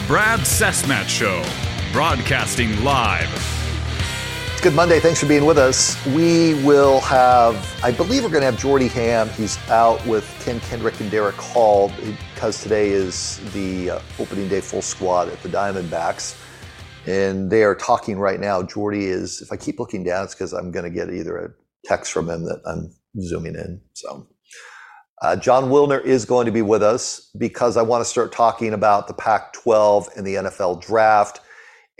The Brad Cesmat Show, broadcasting live. It's Good Monday. Thanks for being with us. We will have, I believe we're going to have Jordy Ham. He's out with Ken Kendrick and Derek Hall because today is the uh, opening day full squad at the Diamondbacks. And they are talking right now. Jordy is, if I keep looking down, it's because I'm going to get either a text from him that I'm zooming in. So uh, Jon Wilner is going to be with us because I want to start talking about the Pac 12 and the NFL draft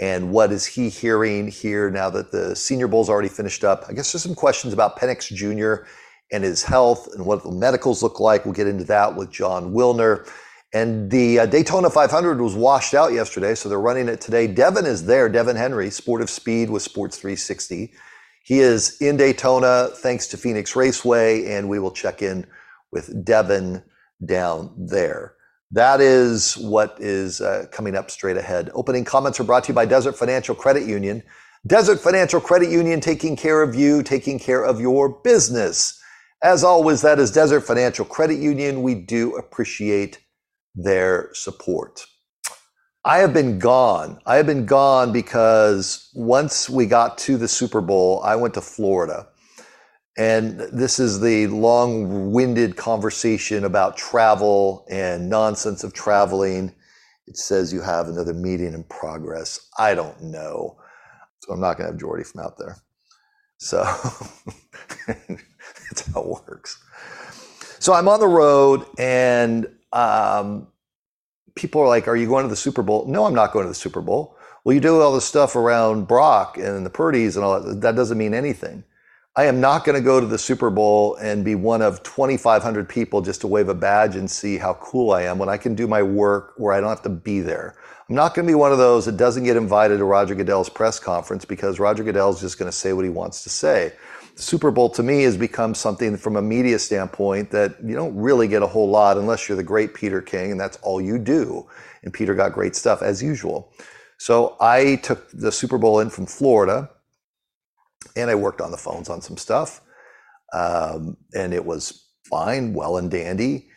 and what is he hearing here now that the Senior Bowl's already finished up. I guess there's some questions about Penix Jr. and his health and what the medicals look like. We'll get into that with Jon Wilner. And the uh, Daytona 500 was washed out yesterday, so they're running it today. Devon is there, Devon Henry, Sport of Speed with Sports 360. He is in Daytona thanks to Phoenix Raceway, and we will check in with Devon down there. That is what is uh, coming up straight ahead. Opening comments are brought to you by Desert Financial Credit Union. Desert Financial Credit Union taking care of you, taking care of your business. As always, that is Desert Financial Credit Union. We do appreciate their support. I have been gone. I have been gone because once we got to the Super Bowl, I went to Florida. And this is the long winded conversation about travel and nonsense of traveling. It says you have another meeting in progress. I don't know. So I'm not going to have Jordy from out there. So that's how it works. So I'm on the road and um, people are like, Are you going to the Super Bowl? No, I'm not going to the Super Bowl. Well, you do all this stuff around Brock and the Purdy's and all that. That doesn't mean anything. I am not going to go to the Super Bowl and be one of 2,500 people just to wave a badge and see how cool I am when I can do my work where I don't have to be there. I'm not going to be one of those that doesn't get invited to Roger Goodell's press conference because Roger Goodell is just going to say what he wants to say. The Super Bowl to me has become something from a media standpoint that you don't really get a whole lot unless you're the great Peter King and that's all you do. And Peter got great stuff as usual. So I took the Super Bowl in from Florida and I worked on the phones on some stuff. Um, and it was fine, well and dandy.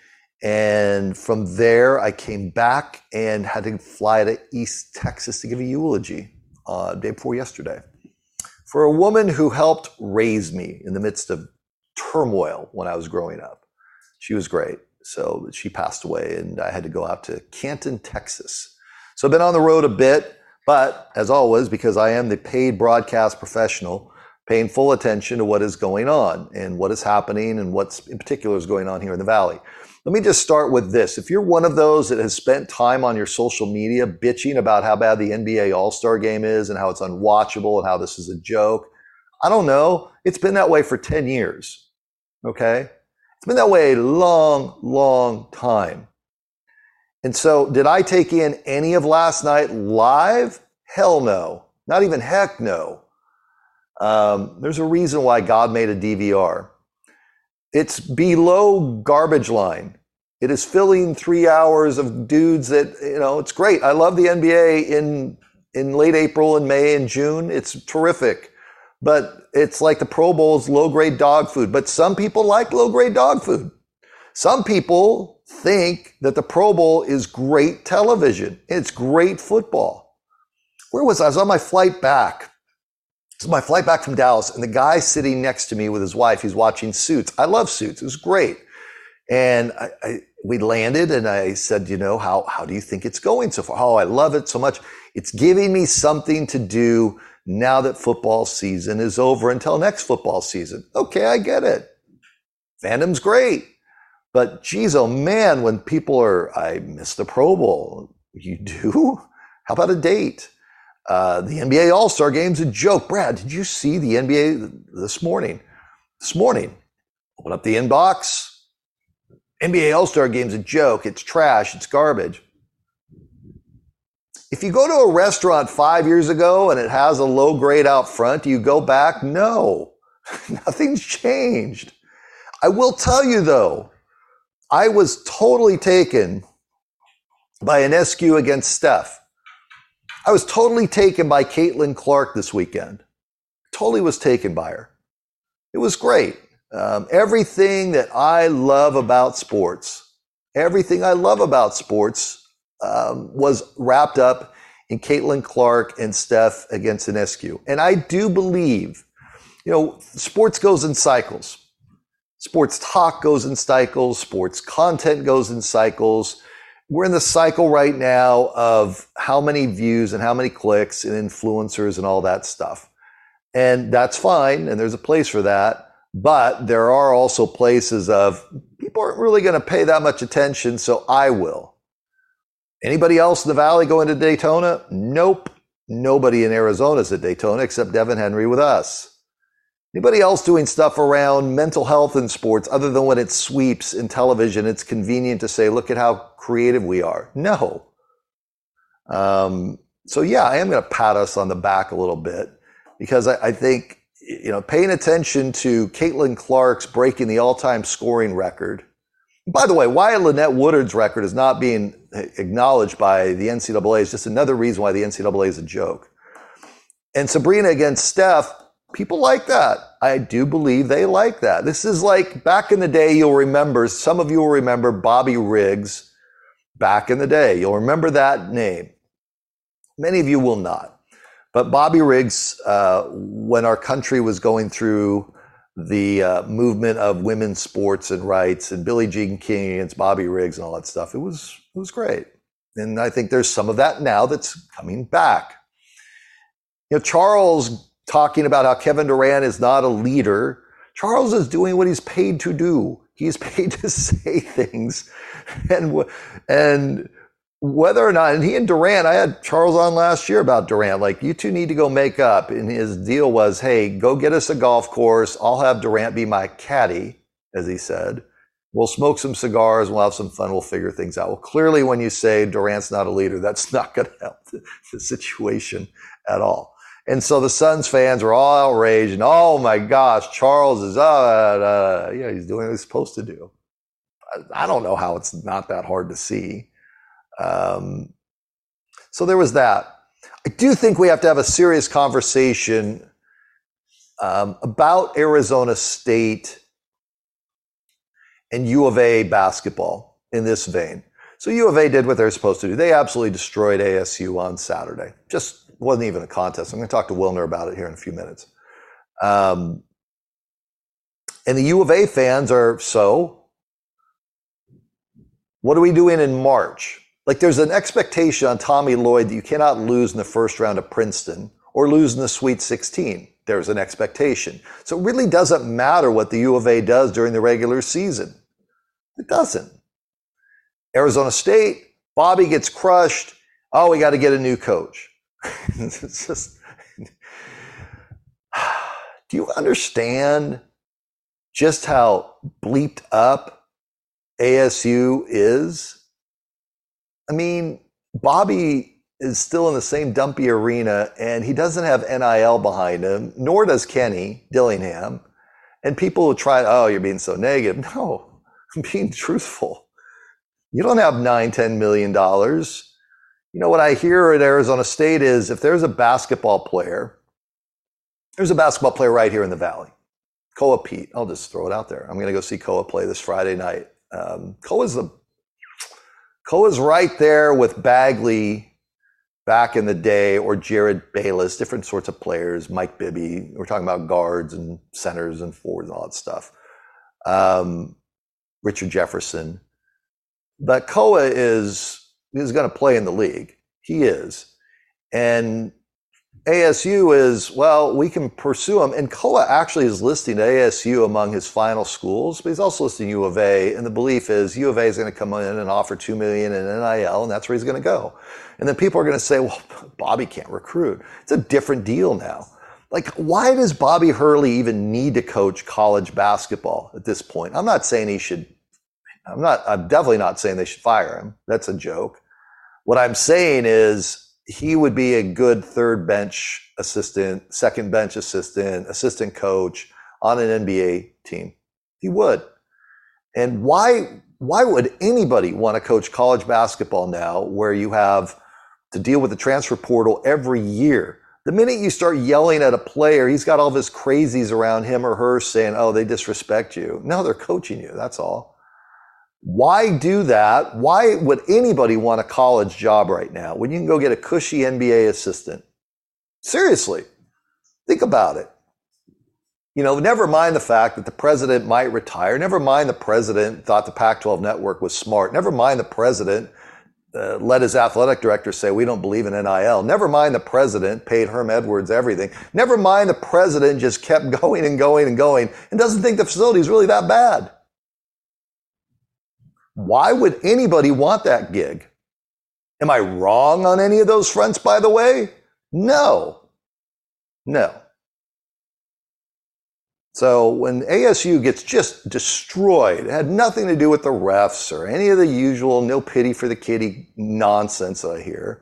And from there, I came back and had to fly to East Texas to give a eulogy uh, day before yesterday for a woman who helped raise me in the midst of turmoil when I was growing up. She was great. So she passed away, and I had to go out to Canton, Texas. So I've been on the road a bit, but as always, because I am the paid broadcast professional, paying full attention to what is going on and what is happening and what's in particular is going on here in the valley. Let me just start with this. If you're one of those that has spent time on your social media bitching about how bad the NBA All Star game is and how it's unwatchable and how this is a joke, I don't know. It's been that way for 10 years. Okay? It's been that way a long, long time. And so, did I take in any of last night live? Hell no. Not even heck no. Um, there's a reason why God made a DVR. It's below garbage line. It is filling three hours of dudes that, you know, it's great. I love the NBA in, in late April and May and June. It's terrific. But it's like the Pro Bowl is low grade dog food. But some people like low grade dog food. Some people think that the Pro Bowl is great television. It's great football. Where was I? I was on my flight back so my flight back from Dallas, and the guy sitting next to me with his wife, he's watching Suits. I love Suits. It was great. And I, I, we landed, and I said, you know, how, how do you think it's going so far? Oh, I love it so much. It's giving me something to do now that football season is over until next football season. Okay, I get it. Fandom's great. But geez, oh man, when people are, I miss the Pro Bowl. You do? How about a date? Uh, the NBA All Star Game's a joke. Brad, did you see the NBA this morning? This morning, open up the inbox. NBA All Star Game's a joke. It's trash. It's garbage. If you go to a restaurant five years ago and it has a low grade out front, do you go back? No, nothing's changed. I will tell you though, I was totally taken by Ionescu against Steph. I was totally taken by Caitlin Clark this weekend. Totally was taken by her. It was great. Um, everything that I love about sports, everything I love about sports, um, was wrapped up in Caitlin Clark and Steph against Ionescu. And I do believe, you know, sports goes in cycles. Sports talk goes in cycles, sports content goes in cycles. We're in the cycle right now of how many views and how many clicks and influencers and all that stuff. And that's fine, and there's a place for that. But there are also places of people aren't really going to pay that much attention, so I will. Anybody else in the valley going to Daytona? Nope. Nobody in Arizona is at Daytona except Devon Henry with us. Anybody else doing stuff around mental health in sports other than when it sweeps in television? It's convenient to say, look at how creative we are. No. Um, so, yeah, I am going to pat us on the back a little bit because I, I think, you know, paying attention to Caitlin Clark's breaking the all time scoring record. By the way, why Lynette Woodard's record is not being acknowledged by the NCAA is just another reason why the NCAA is a joke. And Sabrina against Steph, people like that. I do believe they like that. This is like back in the day, you'll remember, some of you will remember Bobby Riggs back in the day. You'll remember that name. Many of you will not. But Bobby Riggs, uh, when our country was going through the uh, movement of women's sports and rights and Billie Jean King against Bobby Riggs and all that stuff, it was it was great. And I think there's some of that now that's coming back. You know, Charles talking about how Kevin Durant is not a leader. Charles is doing what he's paid to do. He's paid to say things, and and whether or not, and he and Durant, I had Charles on last year about Durant. Like, you two need to go make up. And his deal was, hey, go get us a golf course. I'll have Durant be my caddy, as he said. We'll smoke some cigars. We'll have some fun. We'll figure things out. Well, clearly, when you say Durant's not a leader, that's not going to help the, the situation at all. And so the Suns fans were all outraged and, oh my gosh, Charles is, uh, uh, yeah, he's doing what he's supposed to do. I, I don't know how it's not that hard to see. Um, so there was that. I do think we have to have a serious conversation um, about Arizona State and U of A basketball in this vein. So U of A did what they're supposed to do. They absolutely destroyed ASU on Saturday. Just wasn't even a contest. I'm going to talk to Wilner about it here in a few minutes. Um, and the U of A fans are so. What are we doing in March? Like there's an expectation on Tommy Lloyd that you cannot lose in the first round of Princeton or lose in the Sweet 16. There's an expectation. So it really doesn't matter what the U of A does during the regular season. It doesn't. Arizona State, Bobby gets crushed. Oh, we got to get a new coach. It's just, do you understand just how bleeped up ASU is? I mean, Bobby is still in the same dumpy arena and he doesn't have NIL behind him, nor does Kenny Dillingham. And people will try, oh, you're being so negative. No, I'm being truthful. You don't have nine, ten million dollars. You know what I hear at Arizona State is if there's a basketball player, there's a basketball player right here in the valley, Koa Peat. I'll just throw it out there. I'm going to go see Koa play this Friday night. Um, Koa's the Koa's right there with Bagley back in the day, or Jerryd Bayless, different sorts of players, Mike Bibby. We're talking about guards and centers and forwards and all that stuff. Um, Richard Jefferson. But Koa is is going to play in the league. He is. And ASU is, well, we can pursue him. And Koa actually is listing ASU among his final schools, but he's also listing U of A. And the belief is U of A is going to come in and offer 2 million in NIL, and that's where he's going to go. And then people are going to say, well, Bobby can't recruit. It's a different deal now. Like, why does Bobby Hurley even need to coach college basketball at this point? I'm not saying he should, I'm not, I'm definitely not saying they should fire him. That's a joke. What I'm saying is he would be a good third bench assistant, second bench assistant, assistant coach on an NBA team. He would. And why why would anybody want to coach college basketball now where you have to deal with the transfer portal every year? The minute you start yelling at a player, he's got all of his crazies around him or her saying, "Oh, they disrespect you." No, they're coaching you. That's all. Why do that? Why would anybody want a college job right now when you can go get a cushy NBA assistant? Seriously, think about it. You know, never mind the fact that the president might retire. Never mind the president thought the Pac 12 network was smart. Never mind the president uh, let his athletic director say, We don't believe in NIL. Never mind the president paid Herm Edwards everything. Never mind the president just kept going and going and going and doesn't think the facility is really that bad. Why would anybody want that gig? Am I wrong on any of those fronts, by the way? No. No. So when ASU gets just destroyed, it had nothing to do with the refs or any of the usual no pity for the kitty nonsense I hear.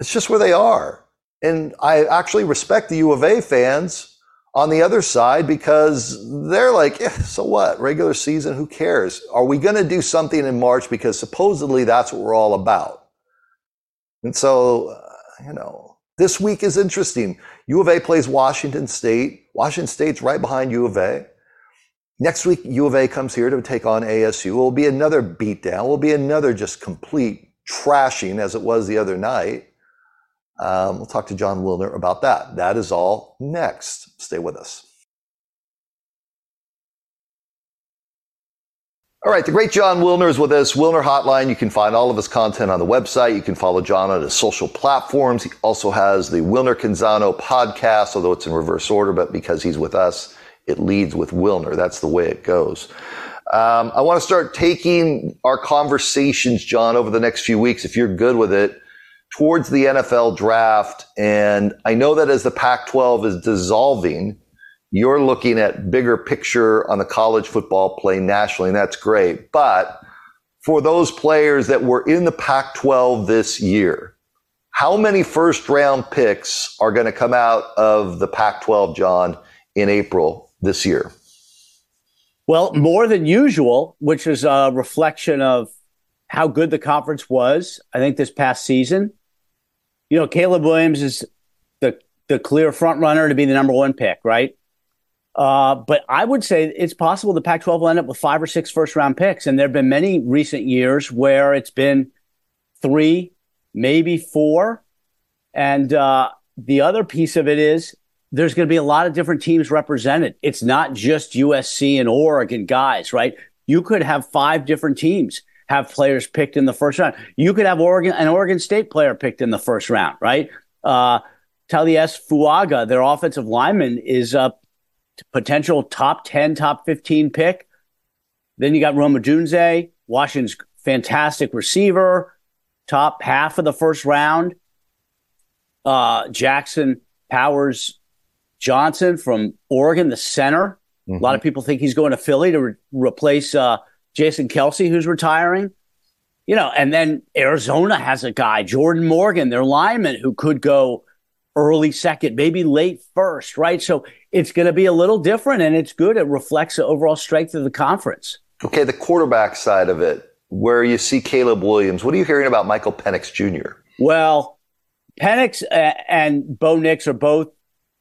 It's just where they are. And I actually respect the U of A fans on the other side because they're like, so what? Regular season, who cares? Are we going to do something in March? Because supposedly that's what we're all about. And so, uh, you know, this week is interesting. U of A plays Washington State. Washington State's right behind U of A. Next week, U of A comes here to take on ASU. It will be another beatdown. It will be another just complete trashing as it was the other night. Um, we'll talk to Jon Wilner about that. That is all next. Stay with us. All right, the great Jon Wilner is with us. Wilner Hotline. You can find all of his content on the website. You can follow Jon on his social platforms. He also has the Wilner Canzano podcast, although it's in reverse order, but because he's with us, it leads with Wilner. That's the way it goes. Um, I want to start taking our conversations, Jon, over the next few weeks, if you're good with it, towards the NFL draft. And I know that as the Pac 12 is dissolving, you're looking at bigger picture on the college football play nationally, and that's great. But for those players that were in the Pac 12 this year, how many first round picks are going to come out of the Pac 12, Jon, in April this year? Well, more than usual, which is a reflection of how good the conference was, I think, this past season. You know, Caleb Williams is the, the clear front runner to be the number one pick, right? Uh, but I would say it's possible the Pac 12 will end up with five or six first round picks. And there have been many recent years where it's been three, maybe four. And uh, the other piece of it is there's going to be a lot of different teams represented. It's not just USC and Oregon guys, right? You could have five different teams have players picked in the first round. You could have Oregon an Oregon State player picked in the first round, right? Uh, Taliese Fuaga, their offensive lineman, is a potential top 10, top 15 pick. Then you got Rome Odunze, Washington's fantastic receiver, top half of the first round. Uh, Jackson Powers Johnson from Oregon, the center. Mm-hmm. A lot of mm-hmm. people think he's going to Philly to re- replace uh, Jason Kelce, who's retiring. You know, and then Arizona has a guy, Jordan Morgan, their lineman, who could go early second, maybe late first, right? So it's going to be a little different and it's good. It reflects the overall strength of the conference. Okay, the quarterback side of it, where you see Caleb Williams, what are you hearing about Michael Penix Jr.? Well, Penix uh, and Bo Nix are both.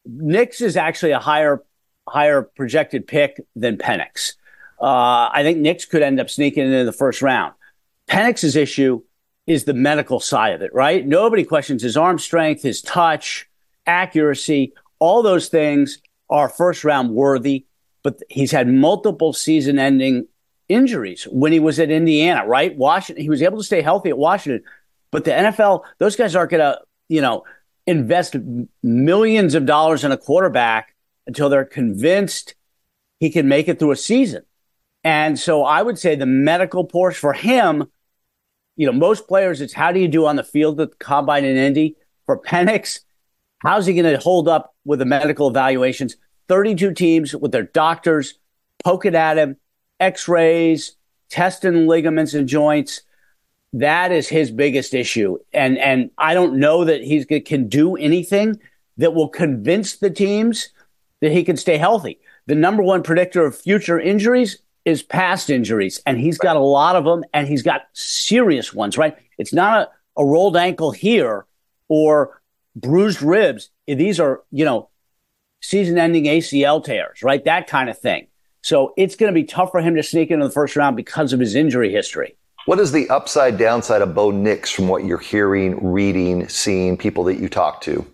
Nix is actually a higher higher projected pick than Penix. Uh, I think Nix could end up sneaking into the first round. Penix's issue is the medical side of it, right? Nobody questions his arm strength, his touch, accuracy, all those things are first round worthy, but he's had multiple season ending injuries when he was at Indiana, right? Washington, he was able to stay healthy at Washington, but the NFL, those guys aren't going to, you know, invest millions of dollars in a quarterback until they're convinced he can make it through a season. And so I would say the medical portion for him you know, most players, it's how do you do on the field at combine in Indy? For Penix, how's he going to hold up with the medical evaluations? 32 teams with their doctors poking at him, x rays, testing ligaments and joints. That is his biggest issue. And, and I don't know that he can do anything that will convince the teams that he can stay healthy. The number one predictor of future injuries is past injuries, and he's got a lot of them, and he's got serious ones, right? It's not a, a rolled ankle here or bruised ribs. These are, you know, season ending ACL tears, right? That kind of thing. So it's going to be tough for him to sneak into the first round because of his injury history. What is the upside downside of Bo Nix from what you're hearing, reading, seeing, people that you talk to?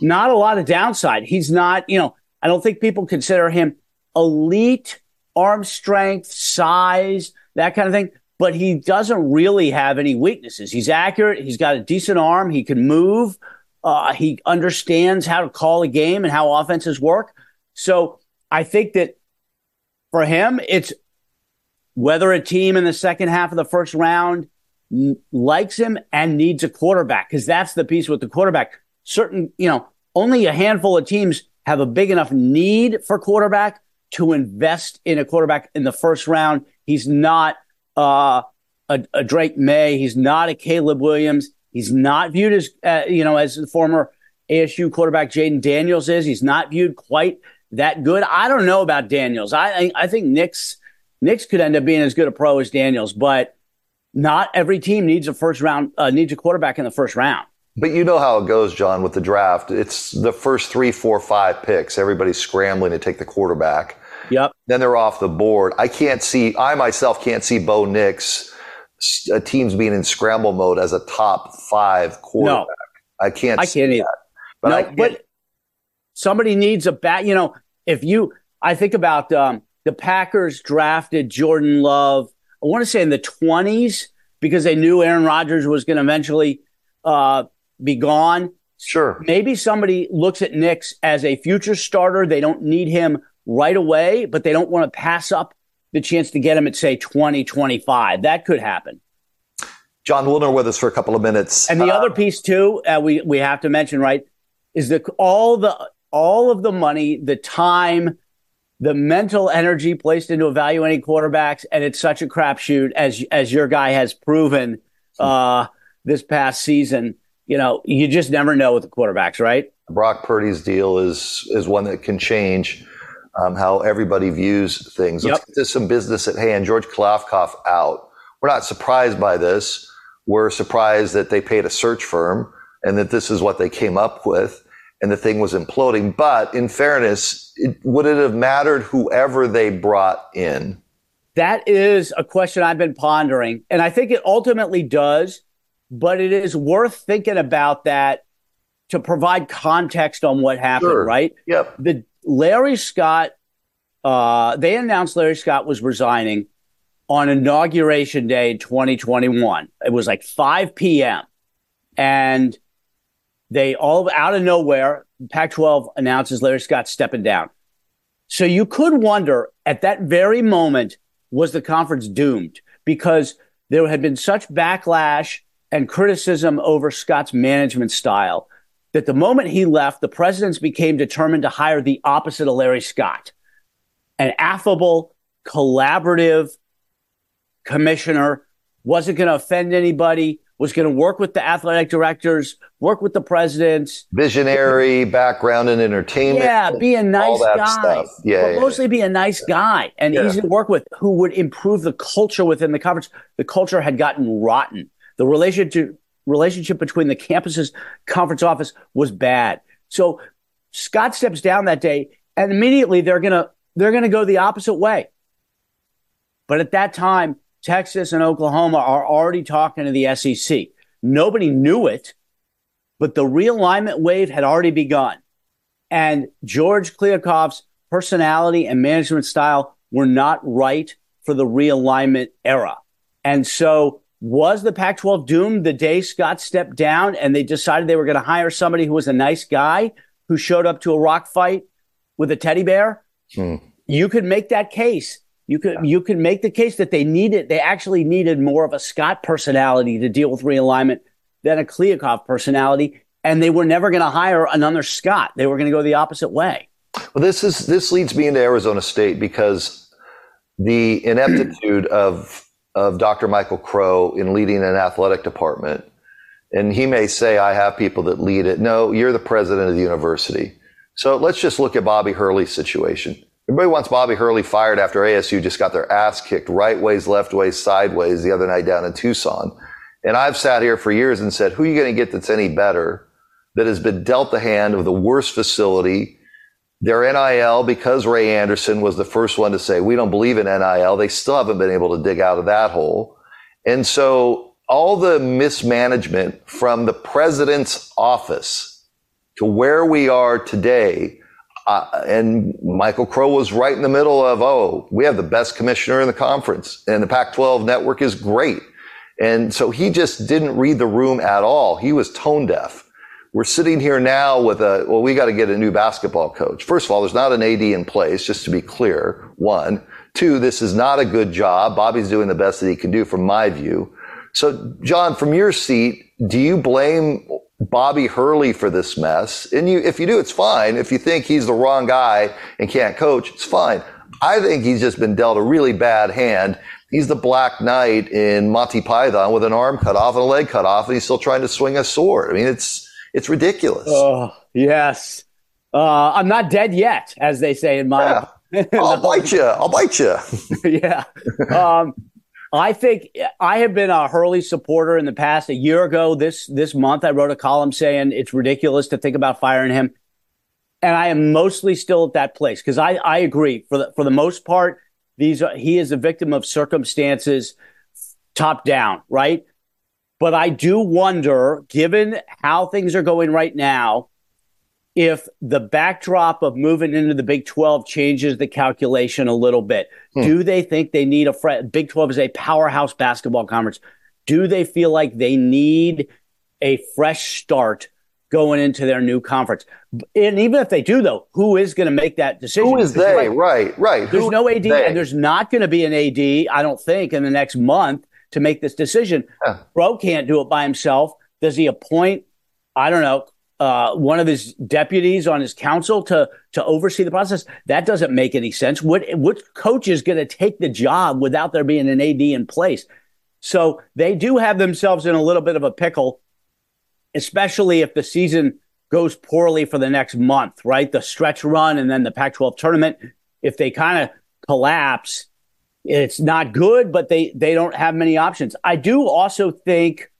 Not a lot of downside. He's not, you know, I don't think people consider him elite arm strength, size, that kind of thing, but he doesn't really have any weaknesses. He's accurate. He's got a decent arm. He can move. Uh, he understands how to call a game and how offenses work. So I think that for him, it's whether a team in the second half of the first round likes him and needs a quarterback, because that's the piece with the quarterback. Certain, you know, only a handful of teams have a big enough need for quarterback to invest in a quarterback in the first round. He's not uh, a, a, Drake Maye. He's not a Caleb Williams. He's not viewed as, uh, you know, as the former ASU quarterback Jayden Daniels is. He's not viewed quite that good. I don't know about Daniels. I I think Nix Nix could end up being as good a pro as Daniels, but not every team needs a first round uh, needs a quarterback in the first round. But you know how it goes, Jon, with the draft. It's the first three, four, five picks. Everybody's scrambling to take the quarterback. Yep. Then they're off the board. I can't see. I myself can't see Bo Nix uh, teams being in scramble mode as a top five quarterback. No, I can't. I can't either. That. But no, but somebody needs a bat. You know, if you, I think about um, the Packers drafted Jordan Love. I want to say in the twenties because they knew Aaron Rodgers was going to eventually uh, be gone. Sure. Maybe somebody looks at Nix as a future starter. They don't need him right away, but they don't want to pass up the chance to get him at say 2025. That could happen. Jon Wilner with us for a couple of minutes. And the uh, other piece too, uh, we we have to mention, right, is that all the all of the money, the time, the mental energy placed into evaluating quarterbacks, and it's such a crapshoot as as your guy has proven uh, this past season. You know, you just never know with the quarterbacks, right? Brock Purdy's deal is is one that can change um, how everybody views things. Let's get to some business at hand. George Kliavkoff out. We're not surprised by this. We're surprised that they paid a search firm and that this is what they came up with and the thing was imploding. But in fairness, it, would it have mattered whoever they brought in? That is a question I've been pondering. And I think it ultimately does, but it is worth thinking about that to provide context on what happened, sure. right? Yep. The Larry Scott, uh, they announced Larry Scott was resigning on inauguration day 2021. It was like 5 p.m. And they all out of nowhere, Pac 12 announces Larry Scott stepping down. So you could wonder at that very moment, was the conference doomed? Because there had been such backlash and criticism over Scott's management style that the moment he left, the presidents became determined to hire the opposite of Larry Scott, an affable, collaborative commissioner, wasn't going to offend anybody, was going to work with the athletic directors, work with the presidents. Visionary background in entertainment. Yeah, be a nice guy. Yeah, yeah, mostly be a nice guy and yeah. easy to work with who would improve the culture within the conference. The culture had gotten rotten. The relationship relationship between the campus's conference office was bad. So Scott steps down that day and immediately they're to they're to go the opposite way. But at that time, Texas and Oklahoma are already talking to the SEC. Nobody knew it, but the realignment wave had already begun. And George Kliavkoff's personality and management style were not right for the realignment era. And so was the Pac 12 doomed the day Scott stepped down and they decided they were going to hire somebody who was a nice guy who showed up to a rock fight with a teddy bear? Hmm. You could make that case. You could you could make the case that they needed they actually needed more of a Scott personality to deal with realignment than a Kliavkoff personality, and they were never going to hire another Scott. They were going to go the opposite way. Well, this is this leads me into Arizona State because the ineptitude of of Dr. Michael Crow in leading an athletic department. And he may say, I have people that lead it. No, you're the president of the university. So let's just look at Bobby Hurley's situation. Everybody wants Bobby Hurley fired after ASU just got their ass kicked right ways, left ways, sideways the other night down in Tucson. And I've sat here for years and said, who are you going to get that's any better that has been dealt the hand of the worst facility their NIL, because Ray Anderson was the first one to say, we don't believe in NIL, they still haven't been able to dig out of that hole. And so all the mismanagement from the president's office to where we are today, uh, and Michael Crow was right in the middle of, oh, we have the best commissioner in the conference, and the Pac 12 network is great. And so he just didn't read the room at all. He was tone deaf. We're sitting here now with a, well, we got to get a new basketball coach. First of all, there's not an AD in place, just to be clear. One. Two, this is not a good job. Bobby's doing the best that he can do from my view. So, Jon, from your seat, do you blame Bobby Hurley for this mess? And you, if you do, it's fine. If you think he's the wrong guy and can't coach, it's fine. I think he's just been dealt a really bad hand. He's the Black Knight in Monty Python with an arm cut off and a leg cut off, and he's still trying to swing a sword. I mean, it's it's ridiculous. Oh, yes. Uh, I'm not dead yet, as they say in my. Yeah. I'll bite you. I'll bite you. yeah. Um, I think I have been a Hurley supporter in the past. A year ago, this this month, I wrote a column saying it's ridiculous to think about firing him, and I am mostly still at that place because I I agree for the for the most part, these are, he is a victim of circumstances, top down, right? But I do wonder, given how things are going right now, if the backdrop of moving into the Big 12 changes the calculation a little bit. Hmm. Do they think they need a fre- Big 12 is a powerhouse basketball conference? Do they feel like they need a fresh start going into their new conference? And even if they do, though, who is going to make that decision? Who is they? right, right. There's who no AD, and there's not going to be an AD, I don't think, in the next month to make this decision. Yeah. Bro can't do it by himself. Does he appoint, I don't know, uh, one of his deputies on his council to to oversee the process? That doesn't make any sense. What what coach is going to take the job without there being an AD in place? So they do have themselves in a little bit of a pickle, especially if the season goes poorly for the next month, right? The stretch run and then the Pac 12 tournament. If they kind of collapse, it's not good, but they they don't have many options. I do also think,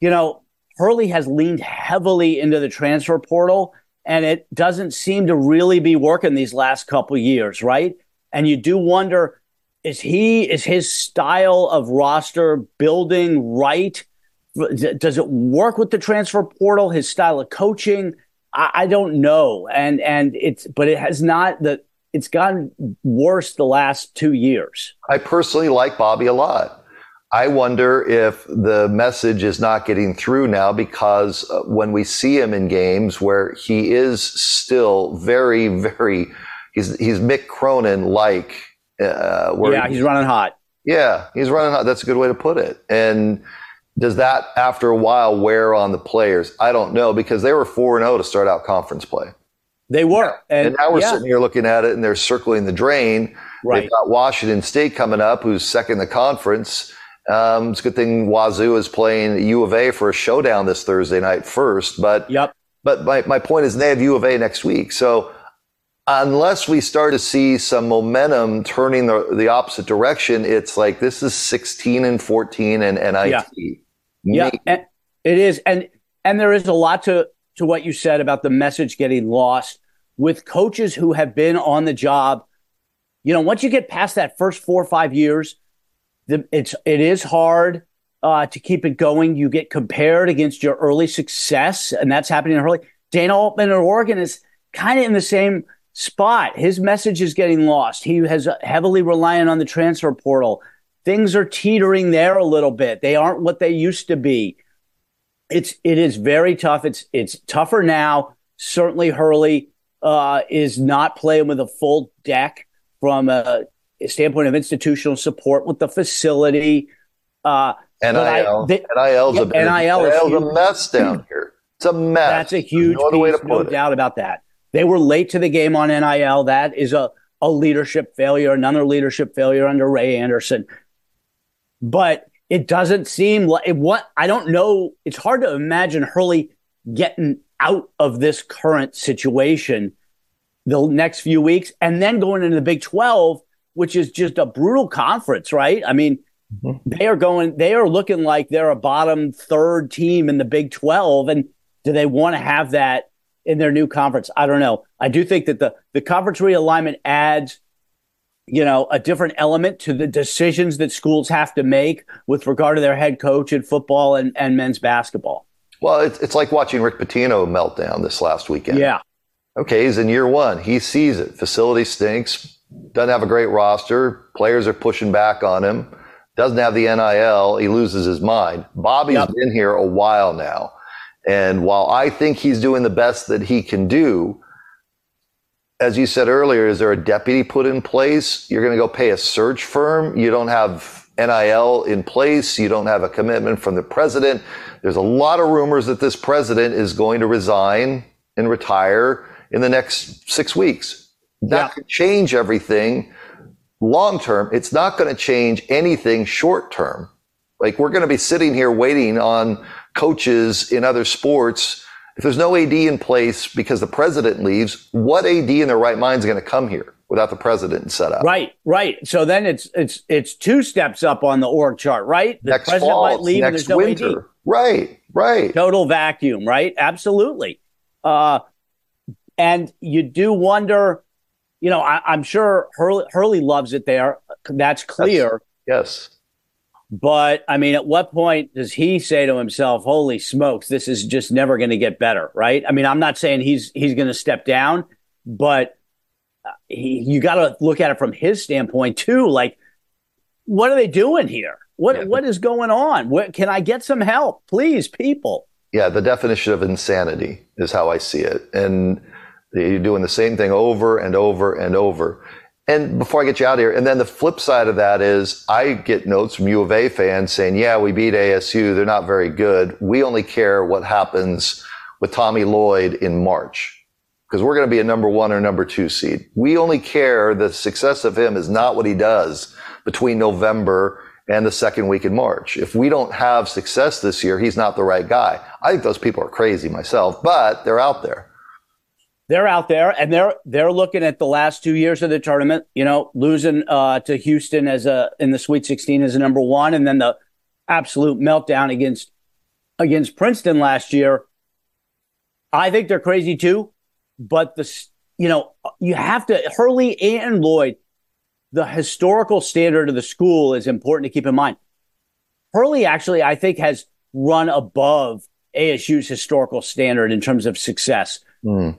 you know, Hurley has leaned heavily into the transfer portal, and it doesn't seem to really be working these last couple years, right? And you do wonder, is he is his style of roster building right? Does it work with the transfer portal? His style of coaching? I, I don't know, and and it's but it has not the it's gotten worse the last two years. I personally like Bobby a lot. I wonder if the message is not getting through now because uh, when we see him in games where he is still very, very, he's he's Mick Cronin like. Uh, yeah, he's running hot. Yeah, he's running hot. That's a good way to put it. And does that, after a while, wear on the players? I don't know because they were four and zero oh to start out conference play. They were. And, and now we're yeah. sitting here looking at it and they're circling the drain. Right. They've got Washington State coming up, who's second in the conference. Um, it's a good thing Wazoo is playing U of A for a showdown this Thursday night first. But yep. But my, my point is they have U of A next week. So unless we start to see some momentum turning the, the opposite direction, it's like this is 16 and 14 and NIT. Yeah, yeah it is. And and there is a lot to to what you said about the message getting lost with coaches who have been on the job. You know, once you get past that first four or five years, the, it's it is hard uh, to keep it going. You get compared against your early success, and that's happening early. Dana Altman in Oregon is kind of in the same spot. His message is getting lost. He has heavily reliant on the transfer portal. Things are teetering there a little bit. They aren't what they used to be it's it is very tough. It's it's tougher now. Certainly, Hurley uh, is not playing with a full deck from a, standpoint of institutional support with the facility. Uh, NIL, I, they, NIL's, yeah, a, NIL is a mess down here. It's a mess. That's a huge no piece, no it. doubt about that. They were late to the game on NIL. That is a, a leadership failure, another leadership failure under Ray Anderson. But it doesn't seem like what I don't know. It's hard to imagine Hurley getting out of this current situation the next few weeks and then going into the Big 12, which is just a brutal conference, right? I mean, mm-hmm. they are going, they are looking like they're a bottom third team in the Big 12. And do they want to have that in their new conference? I don't know. I do think that the the conference realignment adds you know, a different element to the decisions that schools have to make with regard to their head coach in football and, and men's basketball. Well, it's, it's like watching Rick Pitino meltdown this last weekend. Yeah. Okay, he's in year one. He sees it. Facility stinks. Doesn't have a great roster. Players are pushing back on him. Doesn't have the NIL. He loses his mind. Bobby's yep. been here a while now. And while I think he's doing the best that he can do, as you said earlier, is there a deputy put in place? You're going to go pay a search firm. You don't have NIL in place. You don't have a commitment from the president. There's a lot of rumors that this president is going to resign and retire in the next six weeks. That yeah. could change everything long term. It's not going to change anything short term. Like we're going to be sitting here waiting on coaches in other sports if there's no AD in place because the president leaves, what AD in their right mind is going to come here without the president set up? Right, right. So then it's it's it's two steps up on the org chart, right? The next president fall, might leave next no winter. AD. Right, right. Total vacuum, right? Absolutely. Uh, and you do wonder, you know, I, am sure Hurley, Hurley loves it there. That's clear. yes. But I mean, at what point does he say to himself, "Holy smokes, this is just never going to get better"? Right? I mean, I'm not saying he's he's going to step down, but uh, he, you got to look at it from his standpoint too. Like, what are they doing here? What yeah. what is going on? What, can I get some help, please, people? Yeah, the definition of insanity is how I see it, and you're doing the same thing over and over and over. And before I get you out here, and then the flip side of that is I get notes from U of A fans saying, yeah, we beat ASU. They're not very good. We only care what happens with Tommy Lloyd in March because we're going to be a number one or number two seed. We only care the success of him is not what he does between November and the second week in March. If we don't have success this year, he's not the right guy. I think those people are crazy myself, but they're out there they're out there and they're they're looking at the last two years of the tournament. You know, losing uh, to Houston as a in the Sweet 16 as a number one, and then the absolute meltdown against against Princeton last year. I think they're crazy too, but the you know you have to Hurley and Lloyd. The historical standard of the school is important to keep in mind. Hurley actually, I think, has run above ASU's historical standard in terms of success. Mm.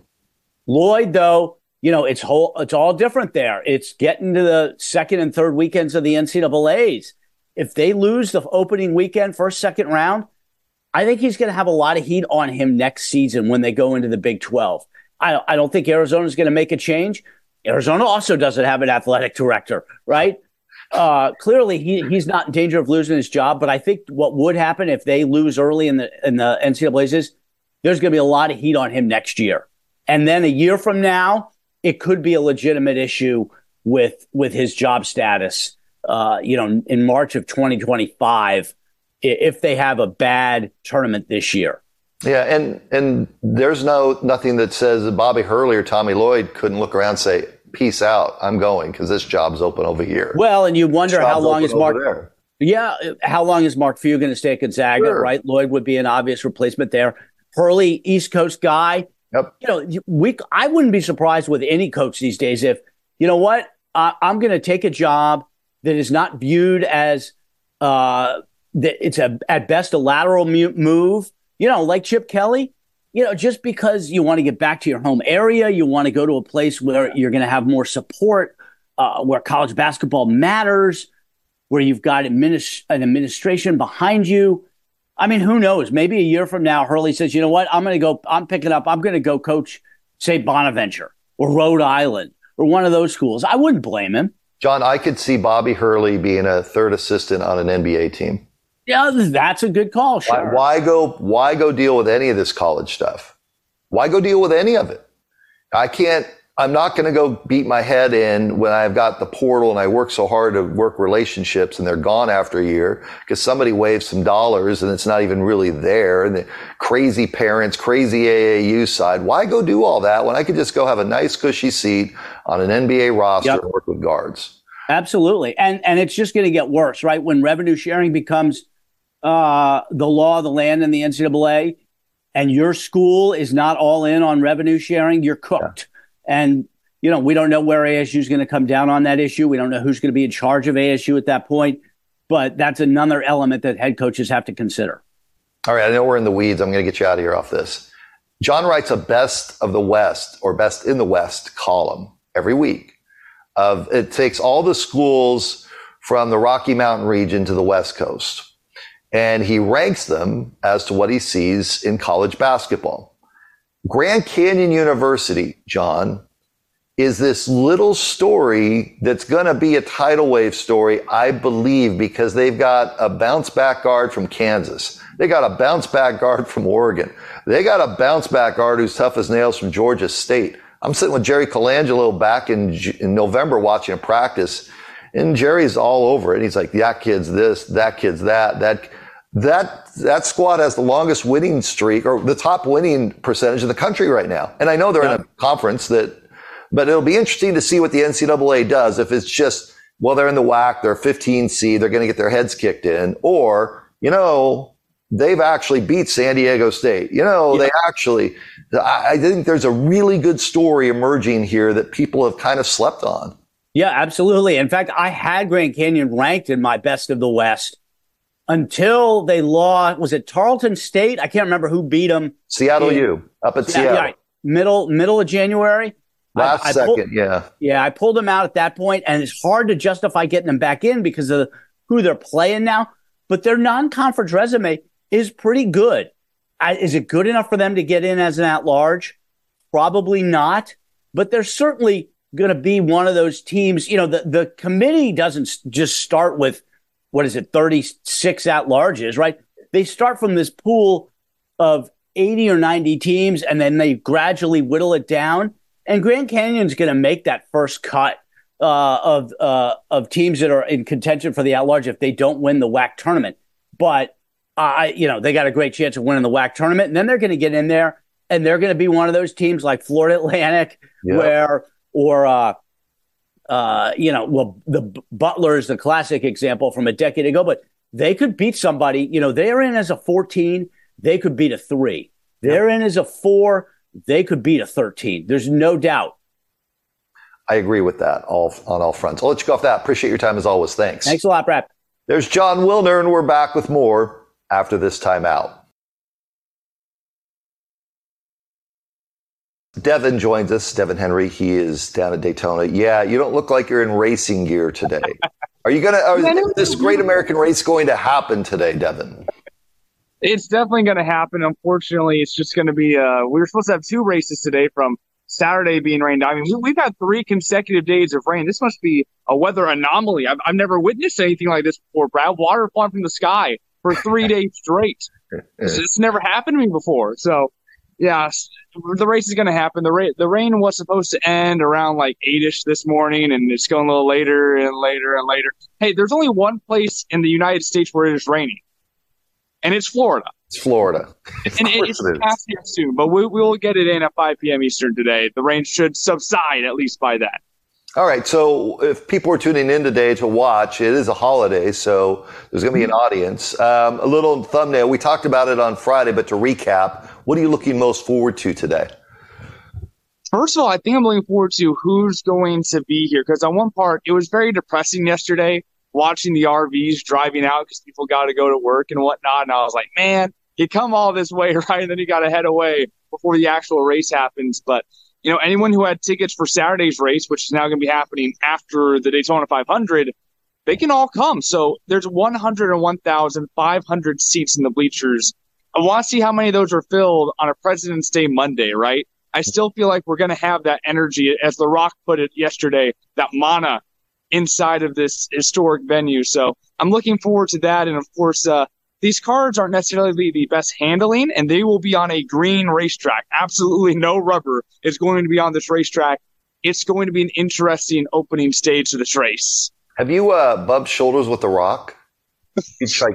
Lloyd, though, you know, it's whole, it's all different there. It's getting to the second and third weekends of the NCAA's. If they lose the opening weekend, first, second round, I think he's going to have a lot of heat on him next season when they go into the Big 12. I, I don't think Arizona's going to make a change. Arizona also doesn't have an athletic director, right? Uh, clearly, he, he's not in danger of losing his job. But I think what would happen if they lose early in the in the NCAA's is there's going to be a lot of heat on him next year. And then a year from now, it could be a legitimate issue with with his job status. Uh, you know, in March of 2025, if they have a bad tournament this year. Yeah, and and there's no nothing that says Bobby Hurley or Tommy Lloyd couldn't look around and say, "Peace out, I'm going because this job's open over here." Well, and you wonder how long is Mark. There. Yeah, how long is Mark Few going to stay at Gonzaga? Sure. Right, Lloyd would be an obvious replacement there. Hurley, East Coast guy. Yep. You know, we I wouldn't be surprised with any coach these days if you know what I, am going to take a job that is not viewed as uh, that it's a at best a lateral move. You know, like Chip Kelly. You know, just because you want to get back to your home area, you want to go to a place where you're going to have more support, uh, where college basketball matters, where you've got administ- an administration behind you I mean, who knows? Maybe a year from now, Hurley says, you know what? I'm going to go, I'm picking up, I'm going to go coach, say, Bonaventure or Rhode Island or one of those schools. I wouldn't blame him. Jon, I could see Bobby Hurley being a third assistant on an NBA team. Yeah, that's a good call. Sure. Why, why go? Why go deal with any of this college stuff? Why go deal with any of it? I can't. I'm not going to go beat my head in when I've got the portal and I work so hard to work relationships and they're gone after a year because somebody waves some dollars and it's not even really there. And the crazy parents, crazy AAU side. Why go do all that when I could just go have a nice cushy seat on an NBA roster yep. and work with guards? Absolutely. And, and it's just going to get worse, right? When revenue sharing becomes uh, the law of the land in the NCAA and your school is not all in on revenue sharing, you're cooked. Yeah And, you know, we don't know where ASU is going to come down on that issue. We don't know who's going to be in charge of ASU at that point. But that's another element that head coaches have to consider. All right. I know we're in the weeds. I'm going to get you out of here off this. Jon writes a best of the West or best in the West column every week. Of it takes all the schools from the Rocky Mountain region to the West Coast, and he ranks them as to what he sees in college basketball. Grand Canyon University, Jon, is this little story that's going to be a tidal wave story, I believe, because they've got a bounce back guard from Kansas. They got a bounce back guard from Oregon. They got a bounce back guard who's tough as nails from Georgia State. I'm sitting with Jerry Colangelo back in, in November watching a practice, and Jerry's all over it. He's like, that kid's this, that kid's that, that. That that squad has the longest winning streak or the top winning percentage in the country right now. And I know they're yeah. in a conference that but it'll be interesting to see what the NCAA does. If it's just, well, they're in the WAC, they're 15 seed, they're going to get their heads kicked in, or, you know, they've actually beat San Diego State. You know, yeah. they actually, I think there's a really good story emerging here that people have kind of slept on. Yeah, absolutely. In fact, I had Grand Canyon ranked in my best of the West until they lost. Was it Tarleton State? I can't remember who beat them. Seattle in, U up at Seattle. Yeah, middle middle of January. Last I, I second, pulled, yeah. Yeah, I pulled them out at that point, and it's hard to justify getting them back in because of who they're playing now. But their non conference resume is pretty good. I, is it good enough for them to get in as an at large? Probably not, but they're certainly going to be one of those teams. You know, the, the committee doesn't just start with, what is it, 36 at larges, right? They start from this pool of 80 or 90 teams, and then they gradually whittle it down and Grand Canyon's going to make that first cut uh, of uh, of teams that are in contention for the at large if they don't win the WAC tournament. But I, you know, they got a great chance of winning the WAC tournament, and then they're going to get in there, and they're going to be one of those teams like Florida Atlantic, where or uh, you know, well, the Butler is the classic example from a decade ago, but they could beat somebody. You know, they're in as a 14, they could beat a three. They're yep. in as a four, they could beat a 13. There's no doubt. I agree with that all on all fronts. I'll let you go off that. Appreciate your time as always. Thanks. Thanks a lot, Brad. There's Jon Wilner, and we're back with more after this timeout. Devon joins us. Devon Henry. He is down at Daytona. Yeah, you don't look like you're in racing gear today. Are you gonna? Is this Great American Race going to happen today, Devon? It's definitely going to happen. Unfortunately, it's just going to be. Uh, we were supposed to have two races today from Saturday being rained. I mean, we, have had three consecutive days of rain. This must be a weather anomaly. I've, I've never witnessed anything like this before, Brad. Water falling from the sky for three days straight. It's, it's never happened to me before. So, yeah, the race is going to happen. The, ra- the rain was supposed to end around like 8 ish this morning, and it's going a little later and later and later. Hey, there's only one place in the United States where it is raining and it's Florida. It's Florida. and it's it past here soon, but we, we will get it in at 5 p.m. Eastern today. The rain should subside at least by then. All right. So if people are tuning in today to watch, it is a holiday, so there's going to be an audience. Um, a little thumbnail. We talked about it on Friday, but to recap, what are you looking most forward to today? First of all, I think I'm looking forward to who's going to be here because on one part, it was very depressing yesterday watching the RVs driving out because people got to go to work and whatnot. And I was like, man, you come all this way, right? And then you got to head away before the actual race happens. But, you know, anyone who had tickets for Saturday's race, which is now going to be happening after the Daytona 500, they can all come. So there's 101,500 seats in the bleachers. I want to see how many of those are filled on a President's Day Monday, right? I still feel like we're going to have that energy, as The Rock put it yesterday, that mana inside of this historic venue. So I'm looking forward to that. And of course, uh, these cards aren't necessarily the best handling, and they will be on a green racetrack. Absolutely no rubber is going to be on this racetrack. It's going to be an interesting opening stage to this race. Have you uh, bumped shoulders with The Rock?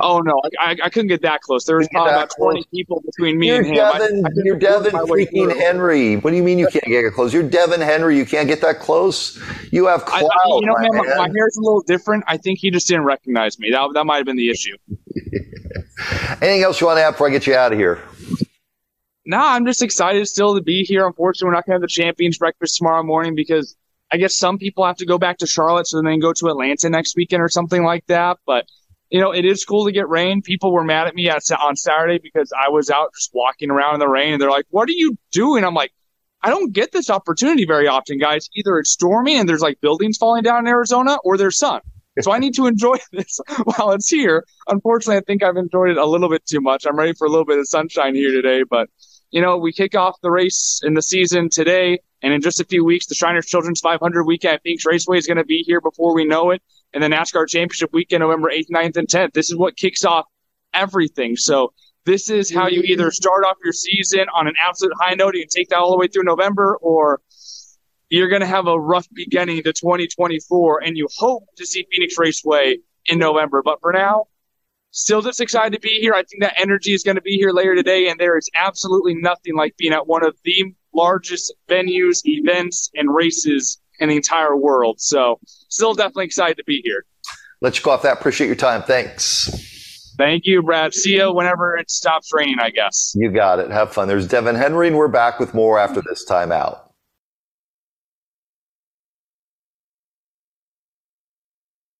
oh no, I, I, couldn't get that close. There was probably about twenty people between me you're and him. Devon, I, I you're Devon freaking Henry. What do you mean you can't get close? You're Devon Henry. You can't get that close. You have clout. you know, man, man. My, my hair's a little different. I think he just didn't recognize me. That that might have been the issue. Anything else you want to add before I get you out of here? No, nah, I'm just excited still to be here. Unfortunately, we're not going to have the champions breakfast tomorrow morning because I guess some people have to go back to Charlotte so then go to Atlanta next weekend or something like that. But you know, it is cool to get rain. People were mad at me at, on Saturday because I was out just walking around in the rain, and they're like, "What are you doing?" I'm like, "I don't get this opportunity very often, guys. Either it's stormy and there's like buildings falling down in Arizona, or there's sun. So I need to enjoy this while it's here. Unfortunately, I think I've enjoyed it a little bit too much. I'm ready for a little bit of sunshine here today, but you know, we kick off the race in the season today. And in just a few weeks, the Shriners Children's 500 weekend at Phoenix Raceway is going to be here before we know it. And the NASCAR Championship weekend, November 8th, 9th, and 10th. This is what kicks off everything. So this is how you either start off your season on an absolute high note and take that all the way through November, or you're going to have a rough beginning to 2024 and you hope to see Phoenix Raceway in November. But for now, still just excited to be here. I think that energy is going to be here later today, and there is absolutely nothing like being at one of the largest venues, events, and races in the entire world. So, still definitely excited to be here. Let you go off that. Appreciate your time. Thanks. Thank you, Brad. See you whenever it stops raining, I guess. You got it. Have fun. There's Devon Henry, and we're back with more after this time out.